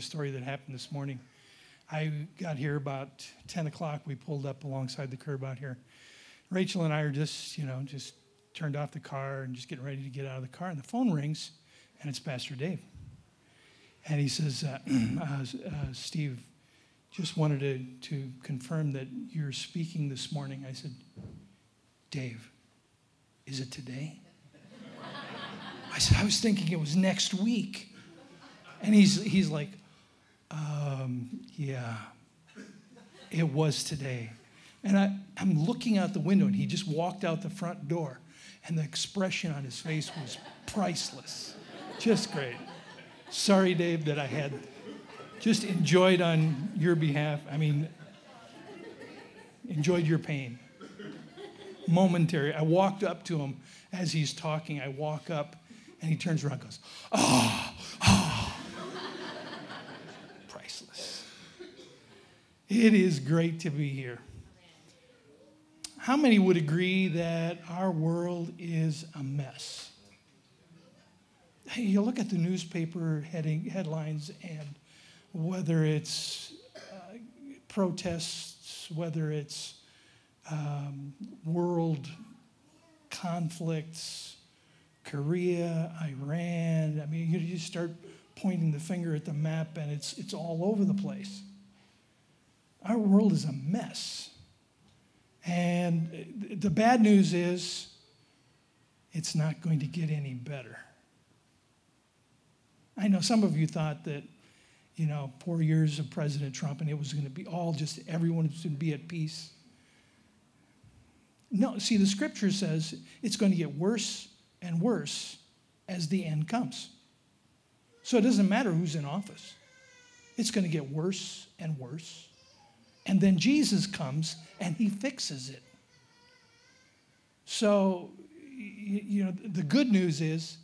a story that happened this morning. I got here about 10 o'clock. We pulled up alongside the curb out here. Rachel and I are just, you know, just turned off the car and just getting ready to get out of the car. And the phone rings, and it's Pastor Dave. And he says, uh, uh, uh, Steve, just wanted to, to confirm that you're speaking this morning. I said, Dave, is it today? I said, I was thinking it was next week. And he's, he's like, um, yeah, it was today. And I, I'm looking out the window, and he just walked out the front door, and the expression on his face was priceless. Just great. Sorry, Dave, that I had just enjoyed on your behalf. I mean, enjoyed your pain. Momentary. I walked up to him as he's talking. I walk up, and he turns around goes, oh. Priceless. It is great to be here. How many would agree that our world is a mess? Hey, you look at the newspaper heading, headlines, and whether it's uh, protests, whether it's um, world conflicts, Korea, Iran. I mean, you, you start pointing the finger at the map and it's, it's all over the place. Our world is a mess. And the bad news is it's not going to get any better. I know some of you thought that, you know, four years of President Trump and it was going to be all just everyone was going to be at peace. No, see, the scripture says it's going to get worse and worse as the end comes. So it doesn't matter who's in office, it's going to get worse and worse. And then Jesus comes and he fixes it. So, you know, the good news is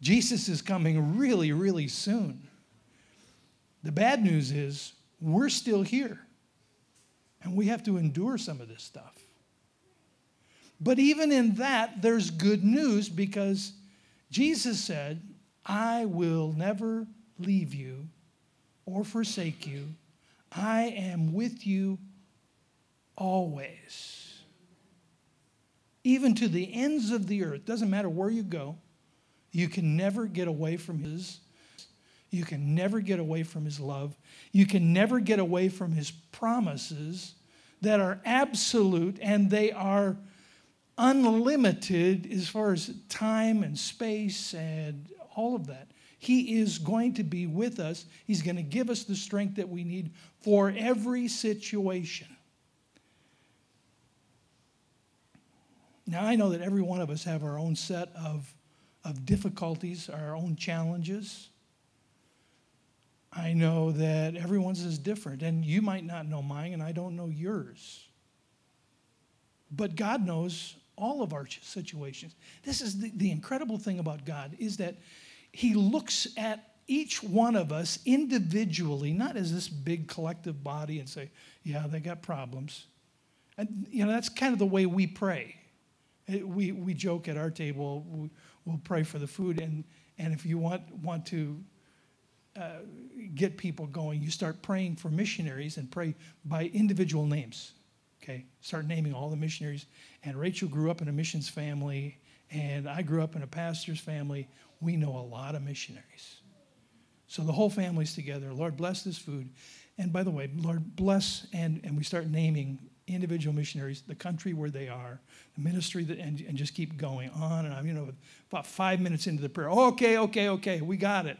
Jesus is coming really, really soon. The bad news is we're still here and we have to endure some of this stuff. But even in that, there's good news because Jesus said, I will never leave you or forsake you. I am with you always. Even to the ends of the earth. Doesn't matter where you go, you can never get away from His. You can never get away from His love. You can never get away from His promises that are absolute and they are unlimited as far as time and space and all of that. He is going to be with us. He's going to give us the strength that we need for every situation. Now, I know that every one of us have our own set of, of difficulties, our own challenges. I know that everyone's is different, and you might not know mine, and I don't know yours. But God knows all of our situations. This is the, the incredible thing about God is that He looks at each one of us individually, not as this big collective body, and say, "Yeah, they got problems." And you know that's kind of the way we pray. We we joke at our table. We, we'll pray for the food, and and if you want want to uh, get people going, you start praying for missionaries and pray by individual names. Okay, start naming all the missionaries. And Rachel grew up in a missions family, and I grew up in a pastor's family. We know a lot of missionaries. So the whole family's together. Lord, bless this food. And by the way, Lord, bless, and, and we start naming individual missionaries, the country where they are, the ministry, that, and, and just keep going on and on. You know, about five minutes into the prayer, okay, okay, okay, we got it.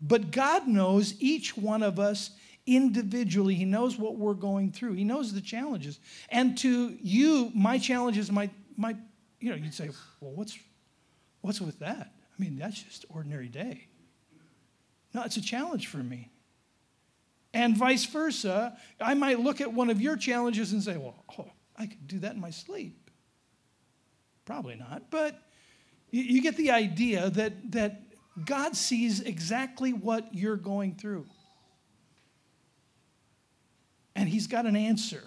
But God knows each one of us individually. He knows what we're going through. He knows the challenges. And to you, my challenges might, might you know, you'd say, well, what's, what's with that? I mean, that's just ordinary day. No, it's a challenge for me. And vice versa, I might look at one of your challenges and say, well, oh, I could do that in my sleep. Probably not, but you, you get the idea that, that God sees exactly what you're going through and he's got an answer.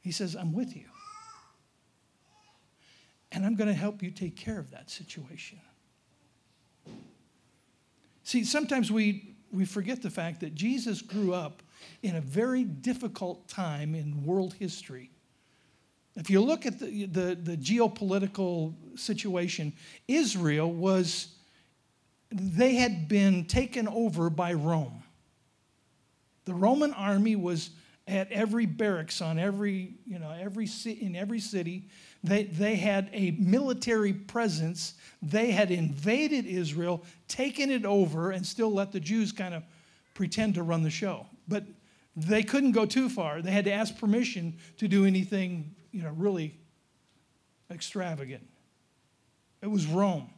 He says, I'm with you. And I'm going to help you take care of that situation. See, sometimes we, we forget the fact that Jesus grew up in a very difficult time in world history. If you look at the, the, the geopolitical situation, Israel was, they had been taken over by Rome. The Roman army was at every barracks on every, you know, every in every city. They, they had a military presence. They had invaded Israel, taken it over, and still let the Jews kind of pretend to run the show. But they couldn't go too far. They had to ask permission to do anything, you know, really extravagant. It was Rome.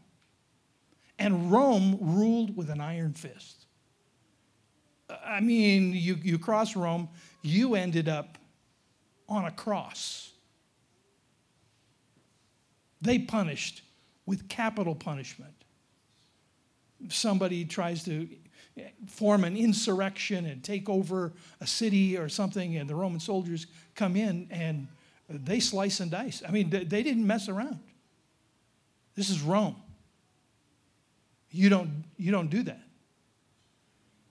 And Rome ruled with an iron fist. I mean, you, you cross Rome, you ended up on a cross. They punished with capital punishment. Somebody tries to form an insurrection and take over a city or something, and the Roman soldiers come in and they slice and dice. I mean, they didn't mess around. This is Rome. You don't, you don't do that.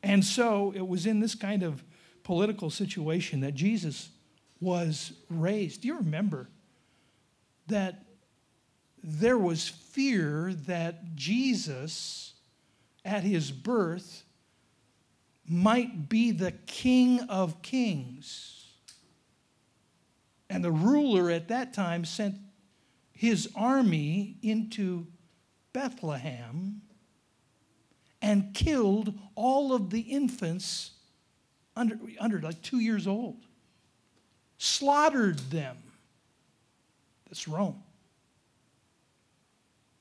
And so it was in this kind of political situation that Jesus was raised. Do you remember that there was fear that Jesus, at his birth, might be the King of Kings? And the ruler at that time sent his army into Bethlehem and killed all of the infants under, under like two years old, slaughtered them. That's Rome.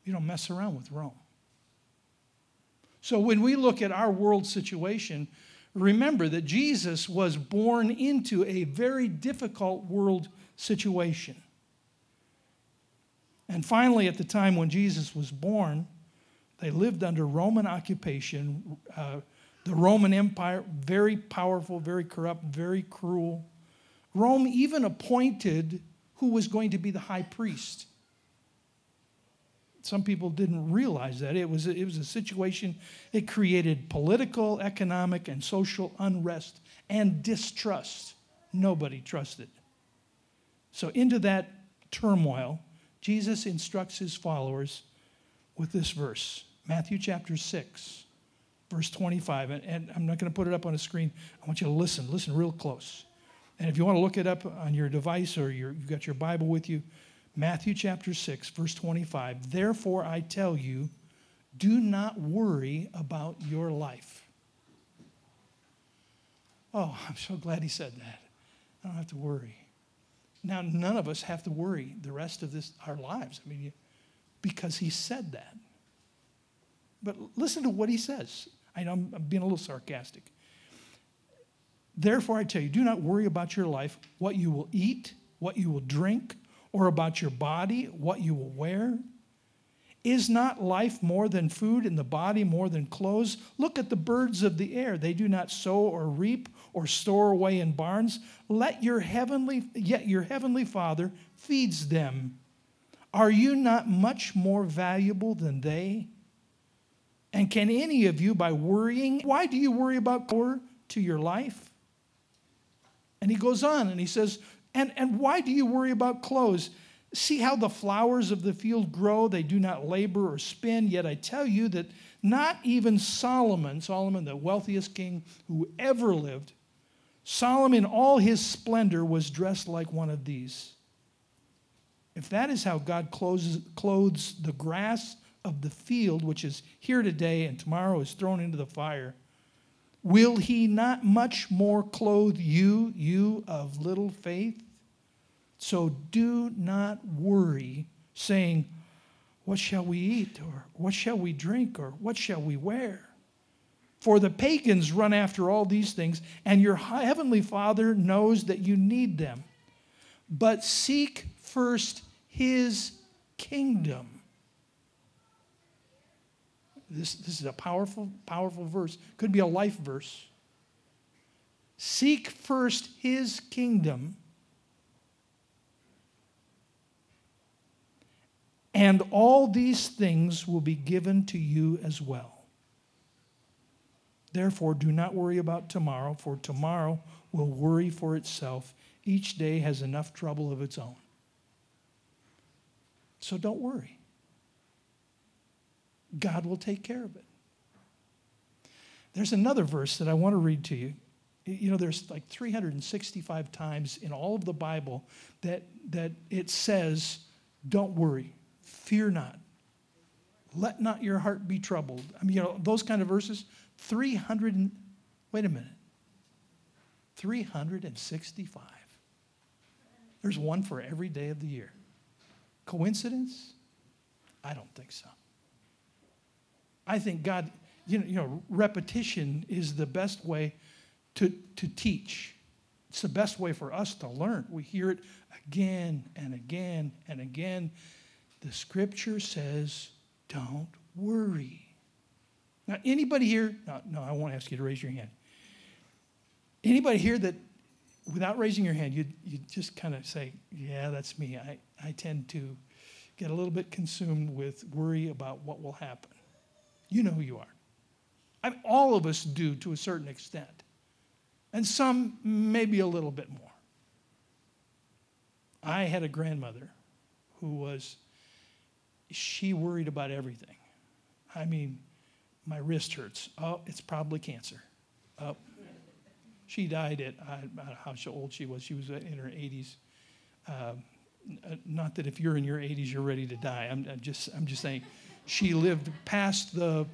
You don't mess around with Rome. So when we look at our world situation, remember that Jesus was born into a very difficult world situation. And finally, at the time when Jesus was born, they lived under Roman occupation. Uh, the Roman Empire, very powerful, very corrupt, very cruel. Rome even appointed who was going to be the high priest. Some people didn't realize that. It was, a, it was a situation, it created political, economic, and social unrest and distrust. Nobody trusted. So, into that turmoil, Jesus instructs his followers with this verse Matthew chapter 6, verse 25. And, and I'm not going to put it up on a screen. I want you to listen, listen real close. And if you want to look it up on your device or your, you've got your Bible with you, Matthew chapter 6, verse 25. Therefore, I tell you, do not worry about your life. Oh, I'm so glad he said that. I don't have to worry. Now, none of us have to worry the rest of this our lives. I mean, because he said that. But listen to what he says. I know I'm being a little sarcastic. Therefore, I tell you, do not worry about your life, what you will eat, what you will drink, or about your body, what you will wear. Is not life more than food and the body more than clothes? Look at the birds of the air. They do not sow or reap or store away in barns. Let your heavenly, yet your heavenly Father feeds them. Are you not much more valuable than they? And can any of you, by worrying, why do you worry about power to your life? And he goes on and he says, and, and why do you worry about clothes? See how the flowers of the field grow? They do not labor or spin. Yet I tell you that not even Solomon, Solomon, the wealthiest king who ever lived, Solomon, all his splendor, was dressed like one of these. If that is how God clothes, clothes the grass of the field, which is here today and tomorrow is thrown into the fire, will he not much more clothe you, you of little faith? So do not worry, saying, What shall we eat? Or what shall we drink? Or what shall we wear? For the pagans run after all these things, and your heavenly Father knows that you need them. But seek first his kingdom this, this is a powerful, powerful verse. Could be a life verse. Seek first his kingdom, and all these things will be given to you as well. Therefore, do not worry about tomorrow, for tomorrow will worry for itself. Each day has enough trouble of its own. So don't worry. God will take care of it. There's another verse that I want to read to you. You know, there's like 365 times in all of the Bible that, that it says, Don't worry, fear not, let not your heart be troubled. I mean, you know, those kind of verses, 300, and, wait a minute, 365. There's one for every day of the year. Coincidence? I don't think so. I think God, you know, you know, repetition is the best way to, to teach. It's the best way for us to learn. We hear it again and again and again. The scripture says, don't worry. Now, anybody here, no, no, I won't ask you to raise your hand. Anybody here that, without raising your hand, you you just kind of say, yeah, that's me. I, I tend to get a little bit consumed with worry about what will happen. You know who you are. I mean, all of us do to a certain extent, and some maybe a little bit more. I had a grandmother who was, she worried about everything. I mean, my wrist hurts. Oh, it's probably cancer. Oh. She died at, I don't know how old she was. She was in her 80s. Uh, not that if you're in your 80s, you're ready to die. I'm, I'm just, I'm just saying she lived past the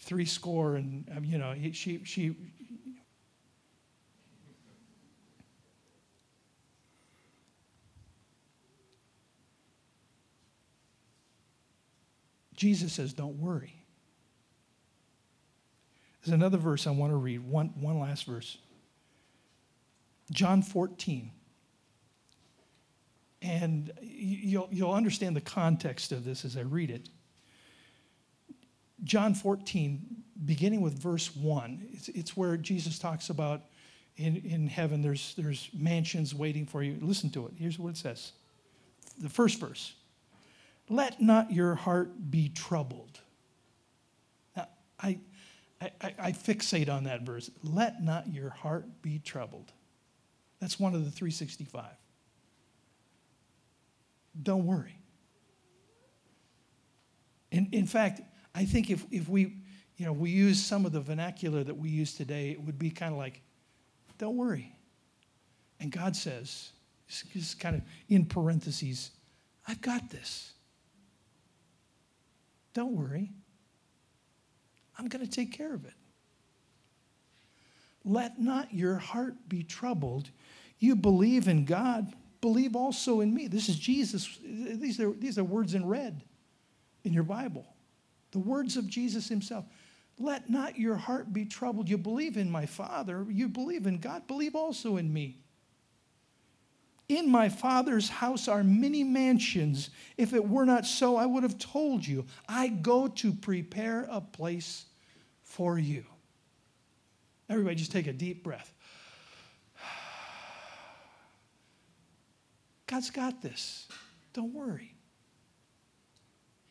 three score and um, you know she she Jesus says, Don't worry. There's another verse I want to read, one, one last verse. John 14. And you'll, you'll understand the context of this as I read it. John 14, beginning with verse 1, it's, it's where Jesus talks about in, in heaven there's, there's mansions waiting for you. Listen to it. Here's what it says the first verse Let not your heart be troubled. Now, I, I, I fixate on that verse. Let not your heart be troubled. That's one of the 365. Don't worry. In, in fact, I think if, if we, you know, we use some of the vernacular that we use today, it would be kind of like, don't worry. And God says, just kind of in parentheses, I've got this. Don't worry. I'm going to take care of it. Let not your heart be troubled. You believe in God, believe also in me. This is Jesus. These are, these are words in red in your Bible. The words of Jesus himself. Let not your heart be troubled. You believe in my Father, you believe in God, believe also in me. In my Father's house are many mansions. If it were not so, I would have told you. I go to prepare a place for you. Everybody, just take a deep breath. God's got this. Don't worry.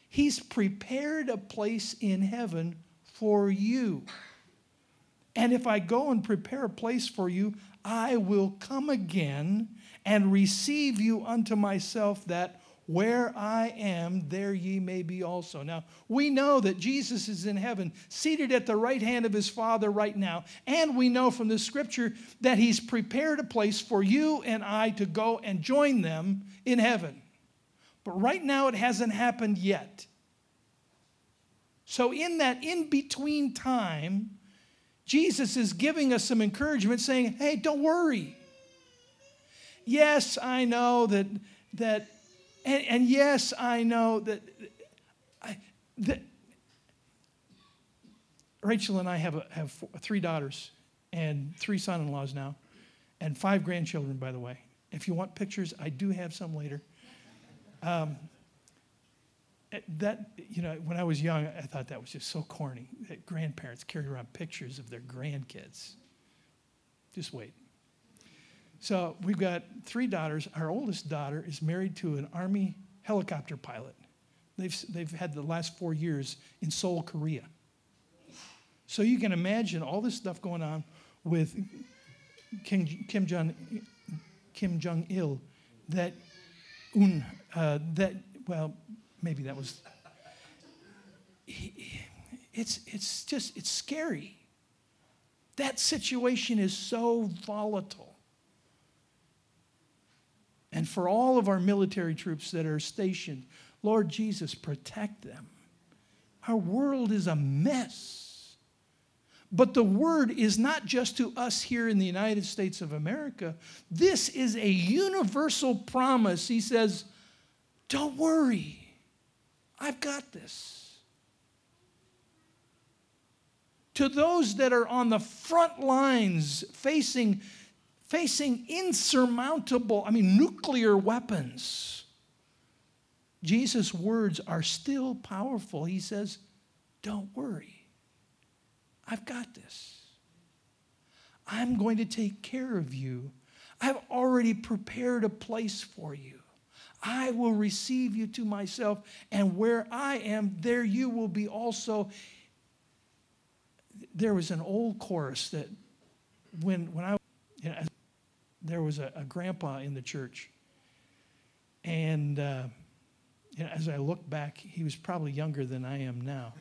He's prepared a place in heaven for you. And if I go and prepare a place for you, I will come again and receive you unto myself, that where I am, there ye may be also. Now, we know that Jesus is in heaven, seated at the right hand of his Father right now. And we know from the scripture that he's prepared a place for you and I to go and join them in heaven. But right now, it hasn't happened yet. So, in that in between time, Jesus is giving us some encouragement, saying, Hey, don't worry. Yes, I know that, that and, and yes, I know that, I, that Rachel and I have, a, have four, three daughters and three son in laws now, and five grandchildren, by the way. If you want pictures, I do have some later. Um, eh, that you know when i was young i thought that was just so corny that grandparents carry around pictures of their grandkids. Just wait. So we've got three daughters. Our oldest daughter is married to an army helicopter pilot. They've, they've had the last four years in seoul korea. So you can imagine all this stuff going on with Kim Jong Kim Jong Il, that un uh, that well maybe that was. It's it's just it's scary. That situation is so volatile. And for all of our military troops that are stationed, Lord Jesus, protect them. Our world is a mess. But the word is not just to us here in the United States of America. This is a universal promise. He says, Don't worry, I've got this. To those that are on the front lines facing, facing insurmountable, I mean, nuclear weapons Jesus' words are still powerful. He says, Don't worry, I've got this. I'm going to take care of you. I've already prepared a place for you. I will receive you to myself, and where I am, there you will be also. There was an old chorus that when, when I, you know, there was a, a grandpa in the church, and uh, you know, as I look back, he was probably younger than I am now.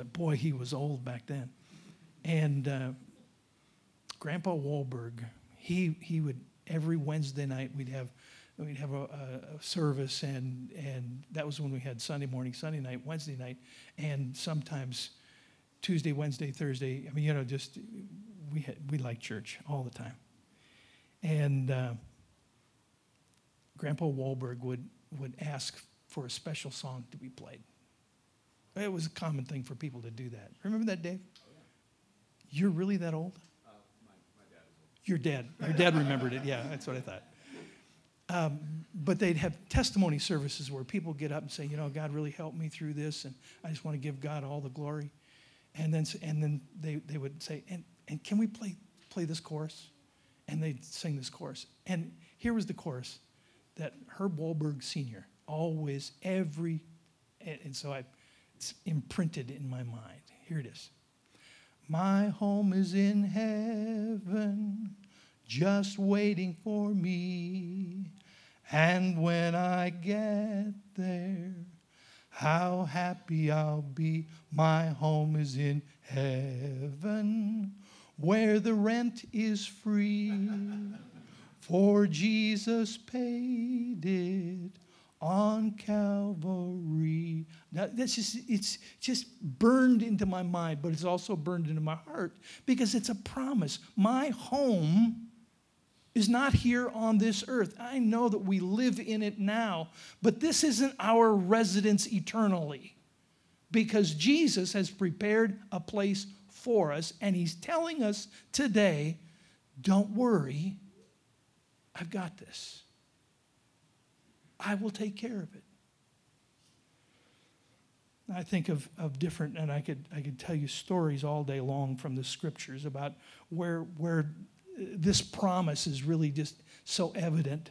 But boy, he was old back then. And uh, Grandpa Wahlberg, he, he would, every Wednesday night, we'd have, we'd have a, a, service, and, and that was when we had Sunday morning, Sunday night, Wednesday night, and sometimes Tuesday, Wednesday, Thursday. I mean, you know, just we, had, we liked church all the time. And uh, Grandpa Wahlberg would would ask for a special song to be played. It was a common thing for people to do that. Remember that, Dave? Oh, yeah. You're really that old? Uh, my, my dad is old. Your dad. Your dad remembered it. Yeah, that's what I thought. Um, but they'd have testimony services where people get up and say, you know, God really helped me through this, and I just want to give God all the glory. And then, and then they, they would say, and, and can we play, play this chorus? And they'd sing this chorus. And here was the chorus that Herb Wahlberg Sr. always, every, and so I, it's imprinted in my mind. Here it is. My home is in heaven, just waiting for me. And when I get there, how happy I'll be. My home is in heaven, where the rent is free. For Jesus paid it on Calvary. That's just it's just burned into my mind, but it's also burned into my heart because it's a promise. My home is not here on this earth. I know that we live in it now, but this isn't our residence eternally because Jesus has prepared a place for us and he's telling us today, don't worry I've got this. I will take care of it. I think of, of different, and I could, I could tell you stories all day long from the scriptures about where, where uh, this promise is really just so evident.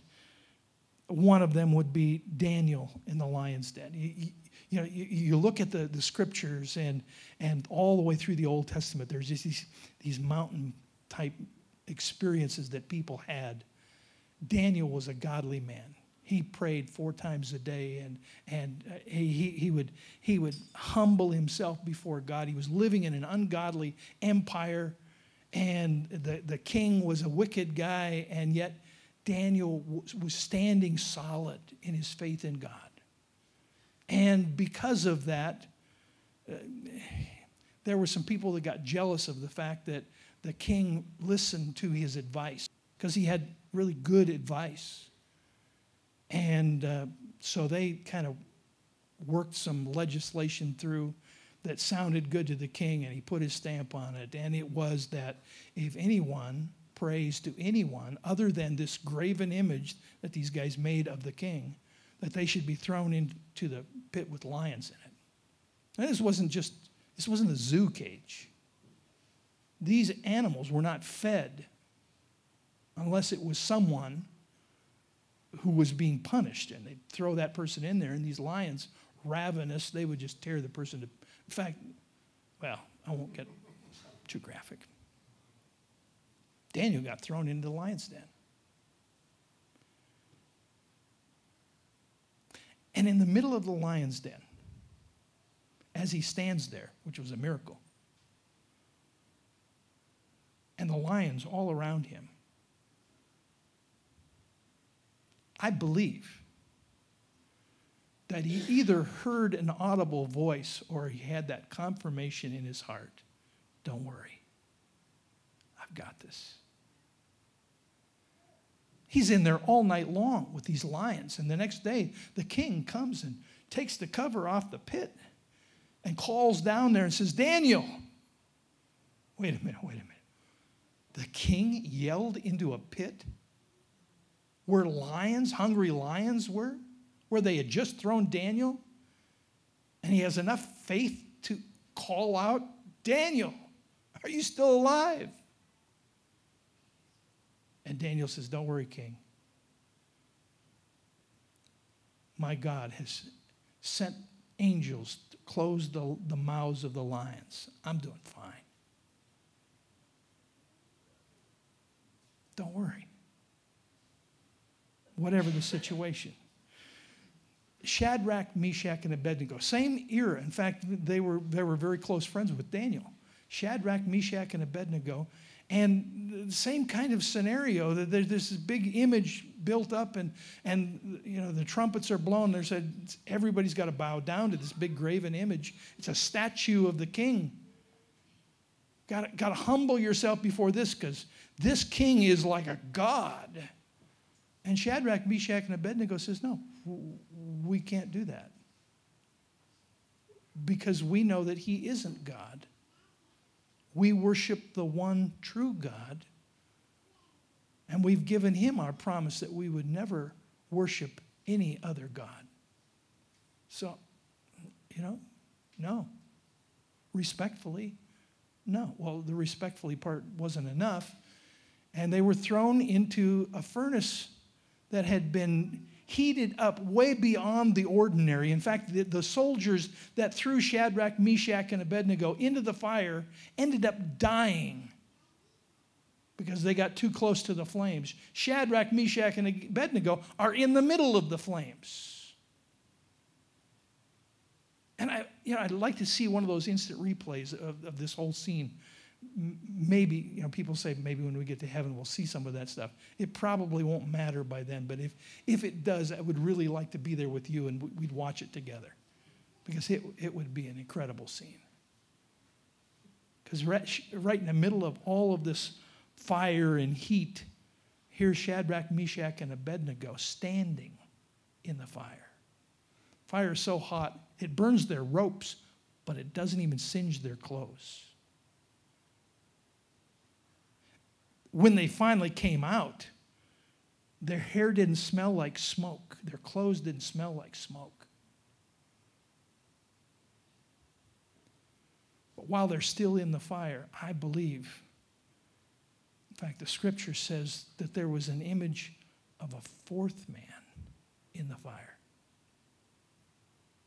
One of them would be Daniel in the lion's den. You, you know, you, you, look at the, the scriptures and, and all the way through the Old Testament, there's just these, these mountain type experiences that people had Daniel was a godly man. He prayed four times a day and, and uh, he, he, would, he would humble himself before God. He was living in an ungodly empire, and the, the king was a wicked guy, and yet Daniel was, standing solid in his faith in God. And because of that, uh, there were some people that got jealous of the fact that the king listened to his advice because he had really good advice. And uh, so they kind of worked some legislation through that sounded good to the king, and he put his stamp on it. And it was that if anyone prays to anyone other than this graven image that these guys made of the king, that they should be thrown into the pit with lions in it. And this wasn't just, this wasn't a zoo cage. These animals were not fed unless it was someone who was being punished. And they'd throw that person in there, and these lions, ravenous, they would just tear the person to. In fact, well, I won't get too graphic. Daniel got thrown into the lion's den. And in the middle of the lion's den, as he stands there, which was a miracle, and the lions all around him, I believe that he either heard an audible voice or he had that confirmation in his heart don't worry, I've got this. He's in there all night long with these lions. And the next day, the king comes and takes the cover off the pit and calls down there and says, Daniel, wait a minute, wait a minute. The king yelled into a pit where lions, hungry lions, were, where they had just thrown Daniel. And he has enough faith to call out, Daniel, are you still alive? And Daniel says, Don't worry, king. My God has sent angels to close the, the mouths of the lions. I'm doing fine. Don't worry. Whatever the situation. Shadrach, Meshach, and Abednego, same era. In fact, they were, they were very close friends with Daniel. Shadrach, Meshach, and Abednego and the same kind of scenario that there's this big image built up and, and you know the trumpets are blown there's a, everybody's got to bow down to this big graven image it's a statue of the king got to humble yourself before this because this king is like a god and shadrach meshach and abednego says no we can't do that because we know that he isn't god we worship the one true God, and we've given him our promise that we would never worship any other God. So, you know, no. Respectfully, no. Well, the respectfully part wasn't enough. And they were thrown into a furnace that had been heated up way beyond the ordinary. In fact, the, the, soldiers that threw Shadrach, Meshach, and Abednego into the fire ended up dying because they got too close to the flames. Shadrach, Meshach, and Abednego are in the middle of the flames. And I, you know, I'd like to see one of those instant replays of, of this whole scene maybe, you know, people say maybe when we get to heaven we'll see some of that stuff. It probably won't matter by then, but if, if it does, I would really like to be there with you and we'd watch it together because it, it would be an incredible scene. Because right, right in the middle of all of this fire and heat, here's Shadrach, Meshach, and Abednego standing in the fire. Fire is so hot, it burns their ropes, but it doesn't even singe their clothes. When they finally came out, their hair didn't smell like smoke, their clothes didn't smell like smoke. But while they're still in the fire, I believe, in fact, the scripture says that there was an image of a fourth man in the fire.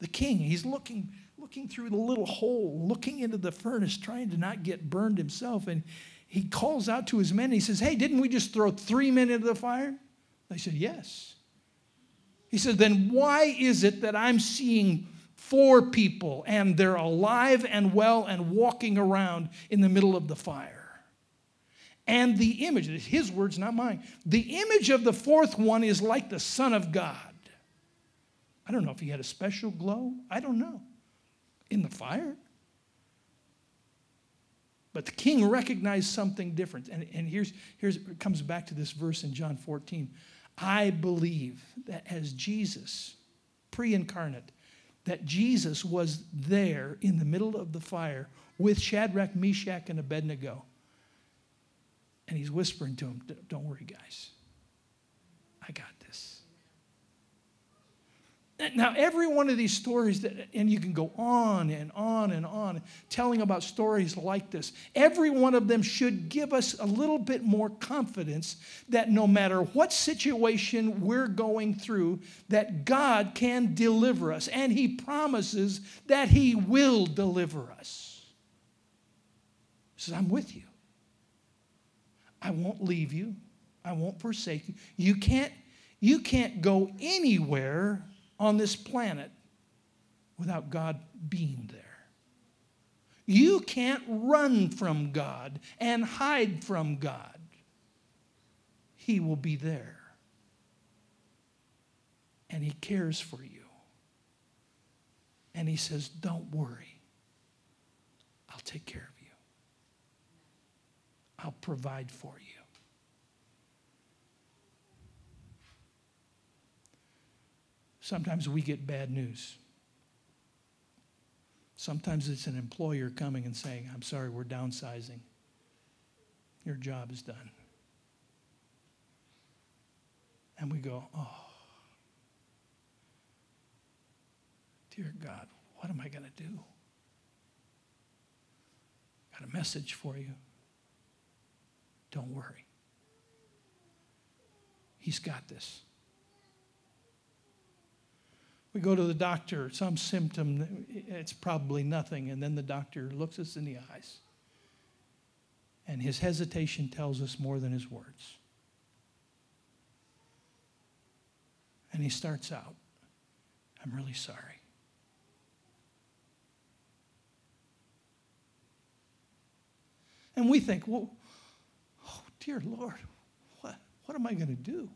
The king, he's looking, looking through the little hole, looking into the furnace, trying to not get burned himself. And he calls out to his men. and He says, Hey, didn't we just throw three men into the fire? They said, Yes. He said, Then why is it that I'm seeing four people and they're alive and well and walking around in the middle of the fire? And the image, his words, not mine, the image of the fourth one is like the Son of God. I don't know if he had a special glow. I don't know. In the fire? But the king recognized something different. And, and here's, here's it comes back to this verse in John 14. I believe that as Jesus, pre incarnate, that Jesus was there in the middle of the fire with Shadrach, Meshach, and Abednego. And he's whispering to them, Don't worry, guys. I got. Now, every one of these stories, that, and you can go on and on and on telling about stories like this, every one of them should give us a little bit more confidence that no matter what situation we're going through, that God can deliver us, and He promises that He will deliver us. He says, I'm with you. I won't leave you. I won't forsake you. You can't, you can't go anywhere on this planet without God being there. You can't run from God and hide from God. He will be there. And He cares for you. And He says, Don't worry, I'll take care of you, I'll provide for you. Sometimes we get bad news. Sometimes it's an employer coming and saying, I'm sorry, we're downsizing. Your job is done. And we go, oh, dear God, what am I going to do? Got a message for you. Don't worry. He's got this. We go to the doctor, some symptom, it's probably nothing, and then the doctor looks us in the eyes. And his hesitation tells us more than his words. And he starts out, I'm really sorry. And we think, well, oh, dear Lord, what, what am I going to do?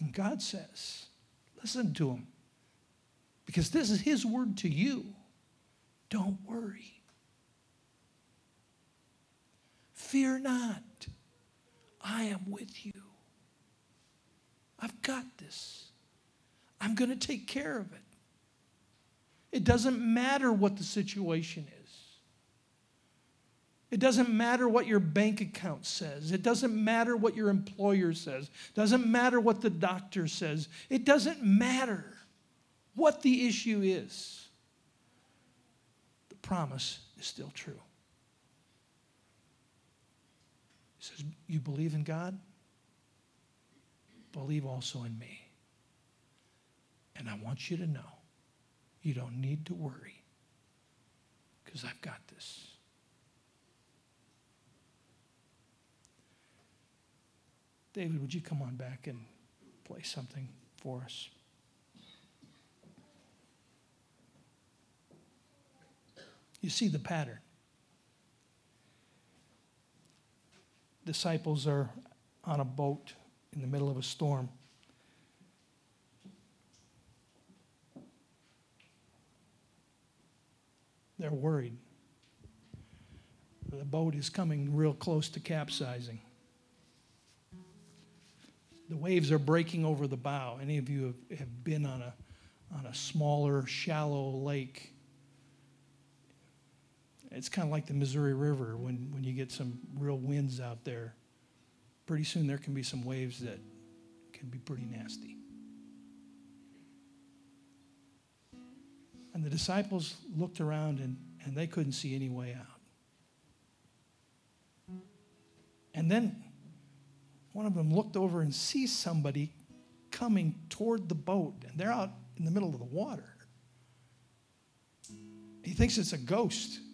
And God says, listen to him. Because this is his word to you. Don't worry. Fear not. I am with you. I've got this. I'm going to take care of it. It doesn't matter what the situation is. It doesn't matter what your bank account says. It doesn't matter what your employer says. It doesn't matter what the doctor says. It doesn't matter what the issue is. The promise is still true. He says, You believe in God? Believe also in me. And I want you to know you don't need to worry because I've got this. David, would you come on back and play something for us? You see the pattern. Disciples are on a boat in the middle of a storm. They're worried. The boat is coming real close to capsizing. The waves are breaking over the bow. Any of you have, have been on a, on a smaller, shallow lake? It's kind of like the Missouri River when, when you get some real winds out there. Pretty soon there can be some waves that can be pretty nasty. And the disciples looked around and, and they couldn't see any way out. And then one of them looked over and sees somebody coming toward the boat, and they're out in the middle of the water. He thinks it's a ghost.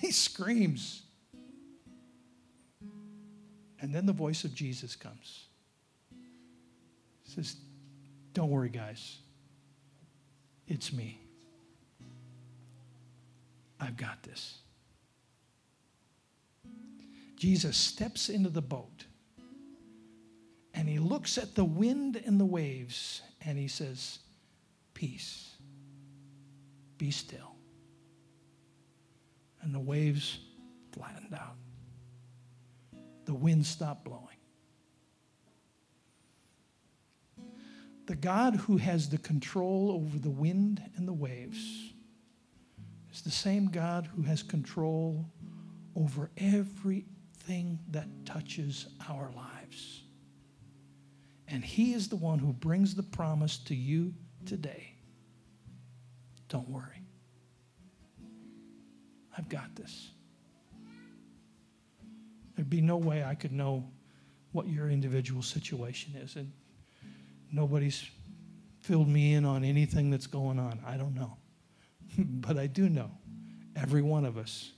He screams. And then the voice of Jesus comes. He says, Don't worry, guys. It's me. I've got this. Jesus steps into the boat and he looks at the wind and the waves and he says, Peace, be still. And the waves flattened out, the wind stopped blowing. The God who has the control over the wind and the waves is the same God who has control over every everything that touches our lives. And He is the one who brings the promise to you today. Don't worry. I've got this. There'd be no way I could know what your individual situation is. And nobody's filled me in on anything that's going on. I don't know. but I do know every one of us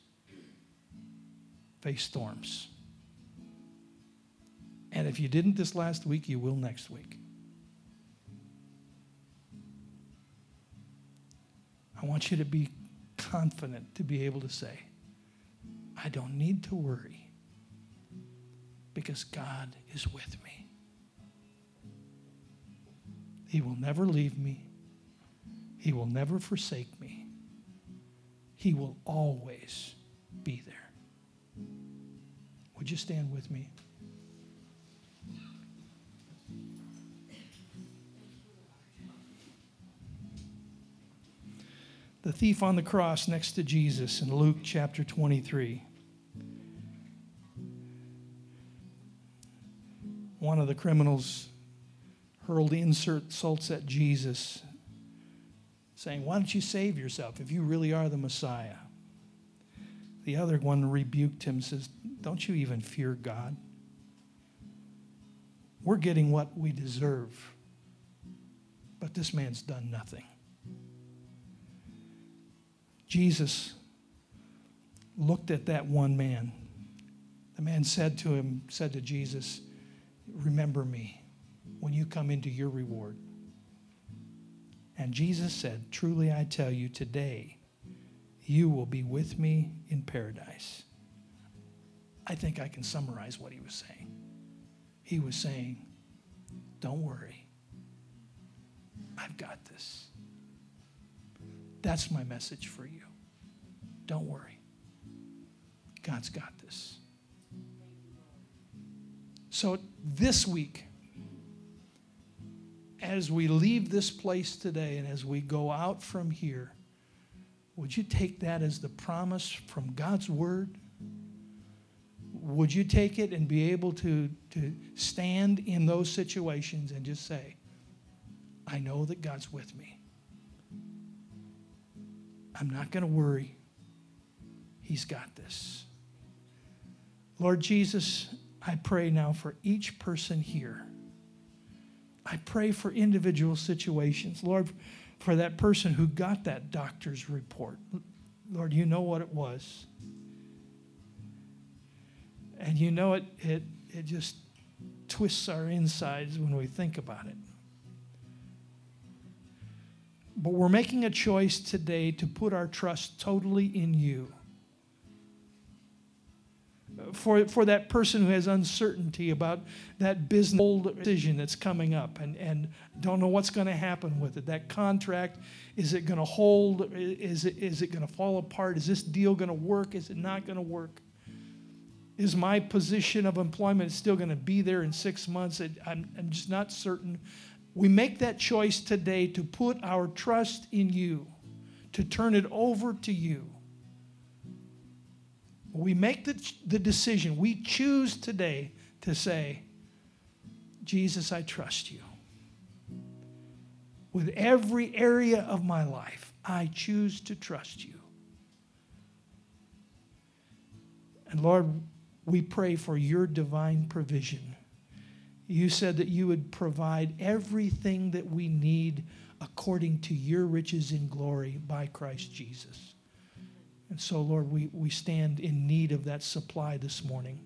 face storms. And if you didn't this last week, you will next week. I want you to be confident to be able to say, I don't need to worry because God is with me. He will never leave me, He will never forsake me. He will always be there. Would you stand with me? The thief on the cross next to Jesus in Luke chapter 23. One of the criminals hurled insults at Jesus, saying, Why don't you save yourself if you really are the Messiah? The other one rebuked him, says, Don't you even fear God? We're getting what we deserve, but this man's done nothing. Jesus looked at that one man. The man said to him, said to Jesus, Remember me when you come into your reward. And Jesus said, Truly I tell you, today you will be with me in paradise. I think I can summarize what he was saying. He was saying, Don't worry, I've got this. That's my message for you. Don't worry, God's got this. So this week, as we leave this place today and as we go out from here, would you take that as the promise from God's word? Would you take it and be able to, to stand in those situations and just say, I know that God's with me. I'm not going to worry. He's got this. Lord Jesus, I pray now for each person here I pray for individual situations. Lord, for that person who got that doctor's report. Lord, you know what it was. And you know it, it, it just twists our insides when we think about it. But we're making a choice today to put our trust totally in you for, for that person who has uncertainty about that business decision that's coming up and, and don't know what's going to happen with it. That contract, is it going to hold? Is it, is it going to fall apart? Is this deal going to work? Is it not going to work? Is my position of employment still going to be there in six months? I'm, I'm just not certain. We make that choice today to put our trust in you, to turn it over to you we make the, the decision, we choose today to say, Jesus, I trust you. With every area of my life, I choose to trust you. And Lord, we pray for your divine provision. You said that you would provide everything that we need according to your riches in glory by Christ Jesus. And so, Lord, we, we stand in need of that supply this morning.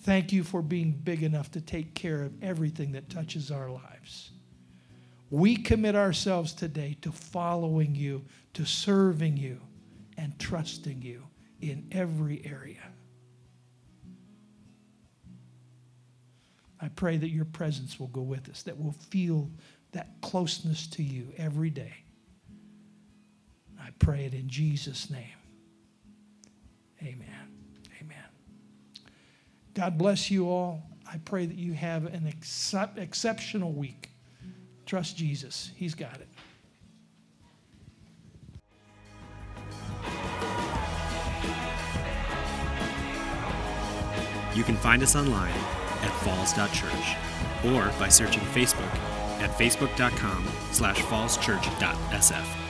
Thank you for being big enough to take care of everything that touches our lives. We commit ourselves today to following you, to serving you, and trusting you in every area. I pray that your presence will go with us, that we'll feel that closeness to you every day. I pray it in Jesus' name. Amen. Amen. God bless you all. I pray that you have an excep- exceptional week. Trust Jesus, He's got it. You can find us online at falls.church or by searching Facebook at facebook.com slash fallschurch.sf.